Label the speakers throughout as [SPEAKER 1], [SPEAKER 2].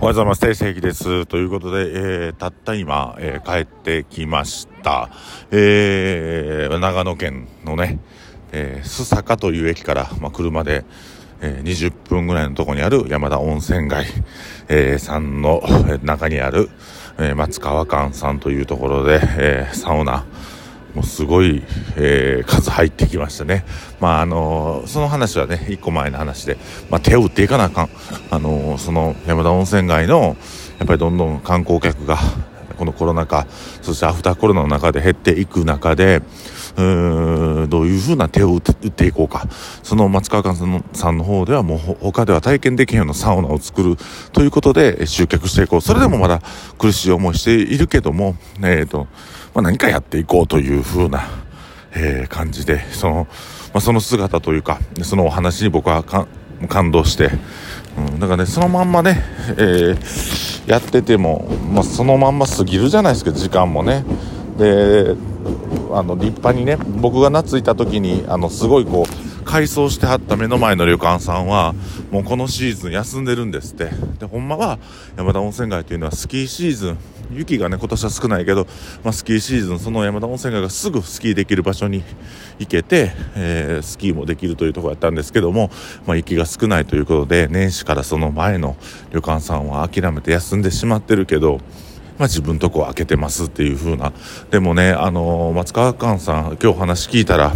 [SPEAKER 1] おはようございます。定石です。ということで、えー、たった今、えー、帰ってきました。えー、長野県のね、えー、須坂という駅から、まあ、車で、えー、20分ぐらいのとこにある山田温泉街、えー、さんの中にある、えー、松川館さんというところで、えー、サウナ、もうすごい、えー、数入ってきましたね。まあ、あのー、その話はね、一個前の話で、まあ、手を打っていかなあかん。あのー、その山田温泉街の、やっぱりどんどん観光客が、このコロナ禍、そしてアフターコロナの中で減っていく中で、うーんどういうふうな手を打っていこうか。その松川さんさんの方ではもう他では体験できへんようなサウナを作るということで集客していこう。それでもまだ苦しい思いしているけども、えっ、ー、と、まあ、何かやっていこうというふうな、えー、感じで、その、まあ、その姿というか、そのお話に僕は感動して、うん、だからね、そのまんまね、えー、やってても、まあ、そのまんま過ぎるじゃないですか、時間もね。で、あの、立派にね、僕が懐いた時に、あの、すごいこう、改装してはった目の前の旅館さんは、もうこのシーズン休んでるんですって。で、ほんまは、山田温泉街というのはスキーシーズン、雪がね、今年は少ないけど、まあ、スキーシーズン、その山田温泉街がすぐスキーできる場所に行けて、えー、スキーもできるというところやったんですけども、まあ、雪が少ないということで、年始からその前の旅館さんは諦めて休んでしまってるけど、まあ、自分とこ開けてますっていう風な。でもね、あのー、松川館さん、今日話聞いたら、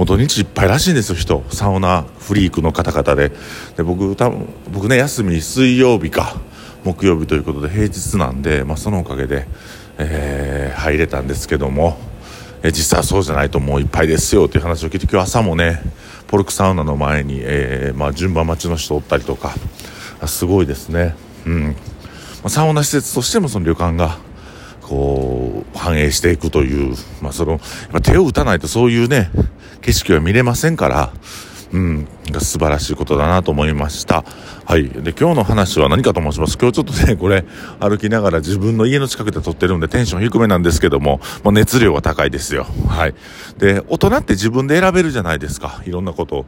[SPEAKER 1] もう土日いっぱいらしいんですよ、人。サウナフリークの方々で。で、僕、多分、僕ね、休み水曜日か。木曜日ということで平日なんで、まあ、そのおかげで、えー、入れたんですけども、え実際はそうじゃないともういっぱいですよという話を聞いて今日朝もねポルクサウナの前に、えー、まあ、順番待ちの人おったりとかすごいですね、うんまあ、サウナ施設としてもその旅館がこう反映していくという、まあ、その手を打たないとそういうね景色は見れませんからうん、素晴らしいことだなと思いました。はい。で、今日の話は何かと申します。今日ちょっとね、これ、歩きながら自分の家の近くで撮ってるんでテンション低めなんですけども、まあ、熱量は高いですよ。はい。で、大人って自分で選べるじゃないですか。いろんなこと。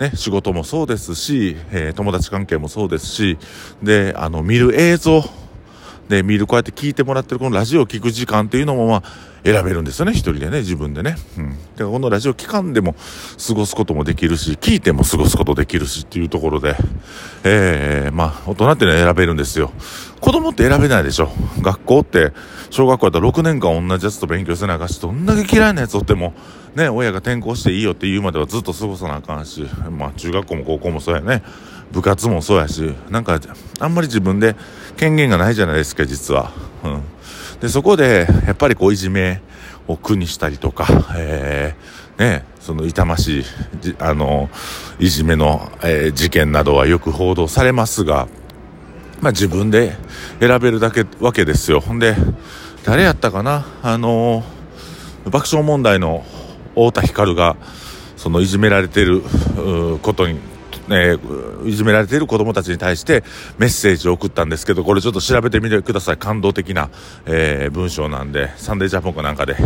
[SPEAKER 1] ね、仕事もそうですし、えー、友達関係もそうですし、で、あの、見る映像、で、見る、こうやって聞いてもらってるこのラジオを聞く時間っていうのも、まあ、選べるんですよね、一人でね、自分でね。うん。で、このラジオ期間でも過ごすこともできるし、聞いても過ごすことできるしっていうところで、えー、まあ、大人っていうのは選べるんですよ。子供って選べないでしょ。学校って、小学校だったら6年間同じやつと勉強せなあかんし、どんだけ嫌いなやつおっても、ね、親が転校していいよって言うまではずっと過ごさなあかんし、まあ、中学校も高校もそうやね。部活もそうやし、なんか、あんまり自分で権限がないじゃないですか、実は。うん。で、そこで、やっぱりこう、いじめを苦にしたりとか、えー、ね、その痛ましい、あの、いじめの、えー、事件などはよく報道されますが、まあ自分で選べるだけ、わけですよ。ほんで、誰やったかな？あの、爆笑問題の太田光が、そのいじめられてることにえー、いじめられている子供たちに対してメッセージを送ったんですけど、これちょっと調べてみてください。感動的な、えー、文章なんで、サンデージャポンかなんかで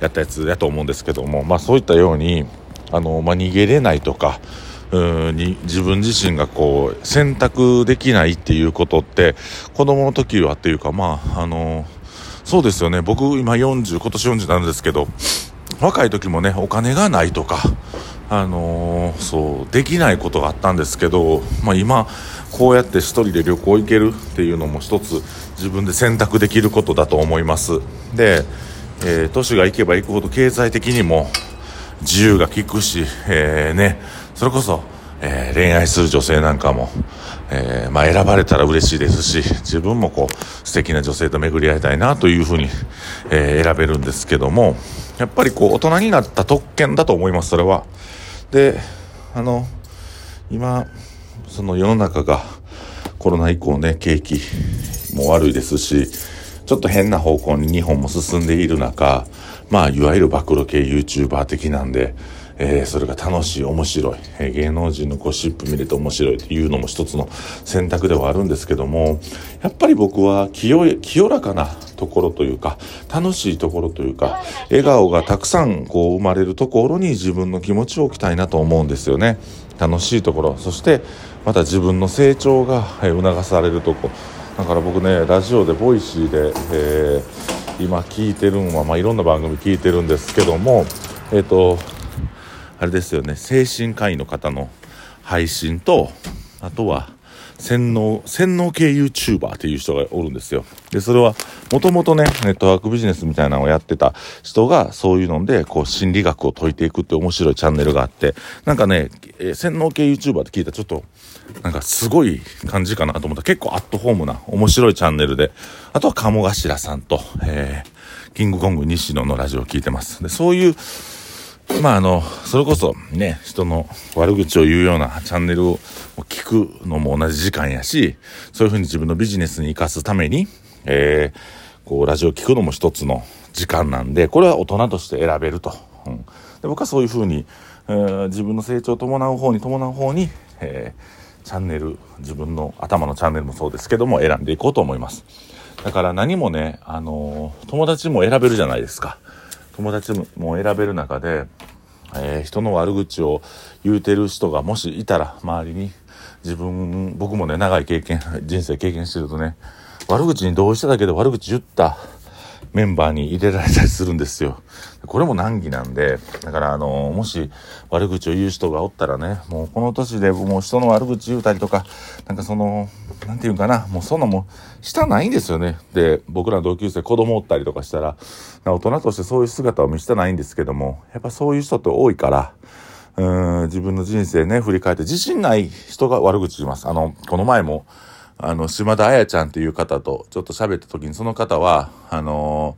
[SPEAKER 1] やったやつやと思うんですけども、まあそういったように、あの、まあ逃げれないとか、うんに自分自身がこう選択できないっていうことって子供の時はっていうかまああのそうですよね僕今40今年40なんですけど若い時もねお金がないとかあのー、そうできないことがあったんですけど、まあ、今こうやって1人で旅行行けるっていうのも一つ自分で選択できることだと思いますで、えー、都市が行けば行くほど経済的にも自由が利くし、えー、ね、それこそ、えー、恋愛する女性なんかも、えー、まあ、選ばれたら嬉しいですし自分もこう素敵な女性と巡り合いたいなというふうに、え選べるんですけどもやっぱりこう大人になった特権だと思いますそれは。であの今その世の中がコロナ以降ね景気も悪いですしちょっと変な方向に日本も進んでいる中まあいわゆる暴露系 YouTuber 的なんでえー、それが楽しい、面白い、えー、芸能人のゴシップ見れて面白いというのも一つの選択ではあるんですけども、やっぱり僕は清清らかなところというか、楽しいところというか、笑顔がたくさんこう生まれるところに自分の気持ちを置きたいなと思うんですよね。楽しいところ、そしてまた自分の成長が促されるとこ。だから僕ね、ラジオでボイシーで、えー、今聞いてるのは、まあ、いろんな番組聞いてるんですけども、えっ、ー、と、あれですよね、精神科医の方の配信と、あとは、洗脳、洗脳系 YouTuber っていう人がおるんですよ。で、それは、もともとね、ネットワークビジネスみたいなのをやってた人が、そういうので、こう、心理学を解いていくって面白いチャンネルがあって、なんかね、えー、洗脳系 YouTuber って聞いたらちょっと、なんかすごい感じかなと思った結構アットホームな面白いチャンネルで、あとは鴨頭さんと、えー、キングコング西野のラジオを聞いてます。で、そういう、まああの、それこそね、人の悪口を言うようなチャンネルを聞くのも同じ時間やし、そういうふうに自分のビジネスに活かすために、えー、こう、ラジオを聞くのも一つの時間なんで、これは大人として選べると。うん、で僕はそういうふうに、えー、自分の成長を伴う方に伴う方に、えー、チャンネル、自分の頭のチャンネルもそうですけども、選んでいこうと思います。だから何もね、あの友達も選べるじゃないですか。友達も選べる中で、えー、人の悪口を言うてる人がもしいたら周りに自分僕もね長い経験人生経験してるとね悪口に同意しただけで悪口言った。メンバーに入れられたりするんですよ。これも難儀なんで、だからあの、もし悪口を言う人がおったらね、もうこの年でもう人の悪口言うたりとか、なんかその、なんていうかな、もうそんなもう、したないんですよね。で、僕ら同級生子供おったりとかしたら、大人としてそういう姿を見せたないんですけども、やっぱそういう人って多いから、うん自分の人生ね、振り返って自信ない人が悪口言います。あの、この前も、あの、島田彩ちゃんっていう方とちょっと喋った時に、その方は、あの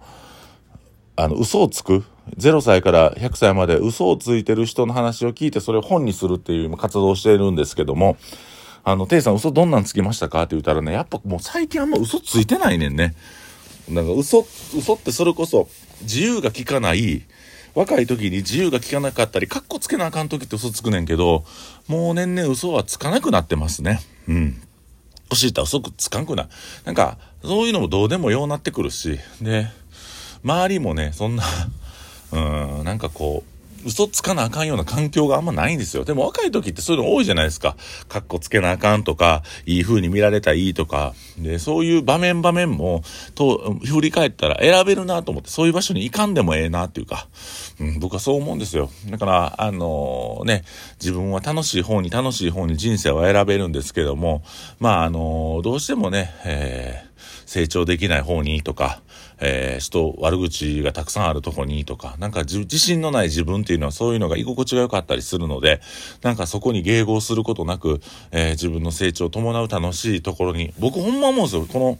[SPEAKER 1] ー、あの、嘘をつく？0歳から100歳まで嘘をついてる人の話を聞いて、それを本にするっていう活動をしているんですけども、あの、テイさん嘘どんなんつきましたかって言ったらね、やっぱもう最近あんま嘘ついてないねんね。なんか嘘、嘘ってそれこそ自由が利かない、若い時に自由が利かなかったり、カッコつけなあかん時って嘘つくねんけど、もう年々嘘はつかなくなってますね。うん。教えたら遅くつかんくない。なんか、そういうのもどうでもようなってくるし、で、周りもね、そんな、うん、なんかこう、嘘つかなあかんような環境があんまないんですよ。でも若い時ってそういうの多いじゃないですか。カッコつけなあかんとか、いい風に見られたらいいとか。で、そういう場面場面も、と、振り返ったら選べるなと思って、そういう場所に行かんでもええなっていうか、うん、僕はそう思うんですよ。だから、あのー、ね、自分は楽しい方に楽しい方に人生は選べるんですけども、まあ、あのー、どうしてもね、えー成長できない方にとか、えー、人、悪口がたくさんあるとこにとか、なんか自信のない自分っていうのはそういうのが居心地が良かったりするので、なんかそこに迎合することなく、えー、自分の成長を伴う楽しいところに、僕ほんま思うんですよ。この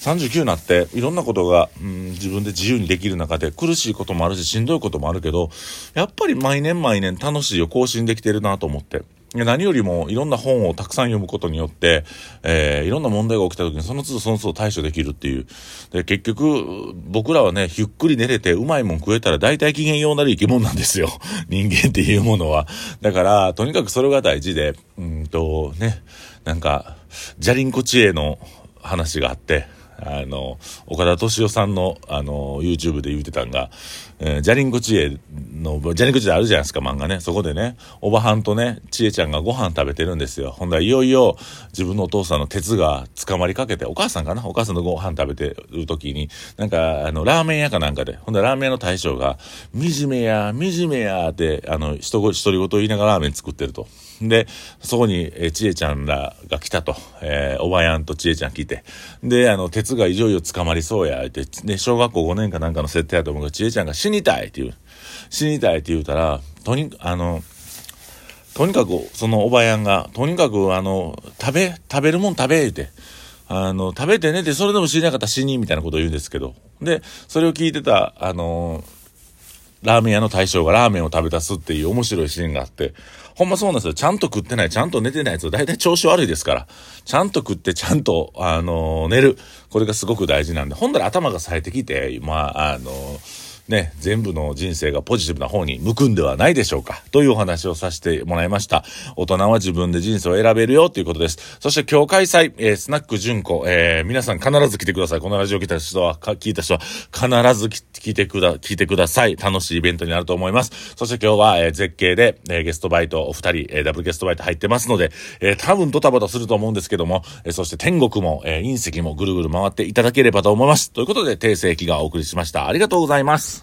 [SPEAKER 1] 39になっていろんなことが、うん、自分で自由にできる中で苦しいこともあるし、しんどいこともあるけど、やっぱり毎年毎年楽しいを更新できてるなと思って。何よりもいろんな本をたくさん読むことによって、えー、いろんな問題が起きた時にその都度その都度対処できるっていう。で、結局、僕らはね、ゆっくり寝れてうまいもん食えたら大体機嫌ようなる生き物なんですよ。人間っていうものは。だから、とにかくそれが大事で、うんと、ね、なんか、ジャリンコ知恵の話があって、あの、岡田敏夫さんの、あの、YouTube で言うてたんが、えー、ジャリンコ知恵の、ジャリンコ知恵あるじゃないですか、漫画ね。そこでね、おばはんとね、知恵ちゃんがご飯食べてるんですよ。ほんだらいよいよ自分のお父さんの鉄が捕まりかけて、お母さんかな？お母さんのご飯食べてる時に、なんか、あの、ラーメン屋かなんかで、ほんだラーメン屋の大将が、惨めや、惨めやって、あの、独り言言いながらラーメン作ってると。で、そこに、えちえちゃんらが来たと。えー、おばやんとちえちゃん来て。で、あの、鉄がいよいよ捕まりそうや、って、で、小学校5年かなんかの設定やと思うけど、ちえちゃんが死にたいって言う。死にたいって言うたら、とに、あの、とにかく、そのおばやんが、とにかく、あの、食べ、食べるもん食べ、言うて。あの、食べてねって、それでも死になかったら死に、みたいなことを言うんですけど。で、それを聞いてた、あの、ラーメン屋の大将がラーメンを食べ出すっていう面白いシーンがあって、ほんまそうなんですよ。ちゃんと食ってない、ちゃんと寝てないやつ、大体調子悪いですから。ちゃんと食って、ちゃんと、あのー、寝る。これがすごく大事なんで。ほんだら頭が冴えてきて、まあ、あのー、ね、全部の人生がポジティブな方に向くんではないでしょうか。というお話をさせてもらいました。大人は自分で人生を選べるよということです。そして今日開催、えー、スナック純子、えー、皆さん必ず来てください。このラジオ来た人は、聞いた人は、必ず聞いてくだ、聞いてください。楽しいイベントになると思います。そして今日は、えー、絶景で、えー、ゲストバイトお二人、えー、ダブルゲストバイト入ってますので、えー、多分ドタバタすると思うんですけども、えー、そして天国も、えー、隕石もぐるぐる回っていただければと思います。ということで、定世紀がお送りしました。ありがとうございます。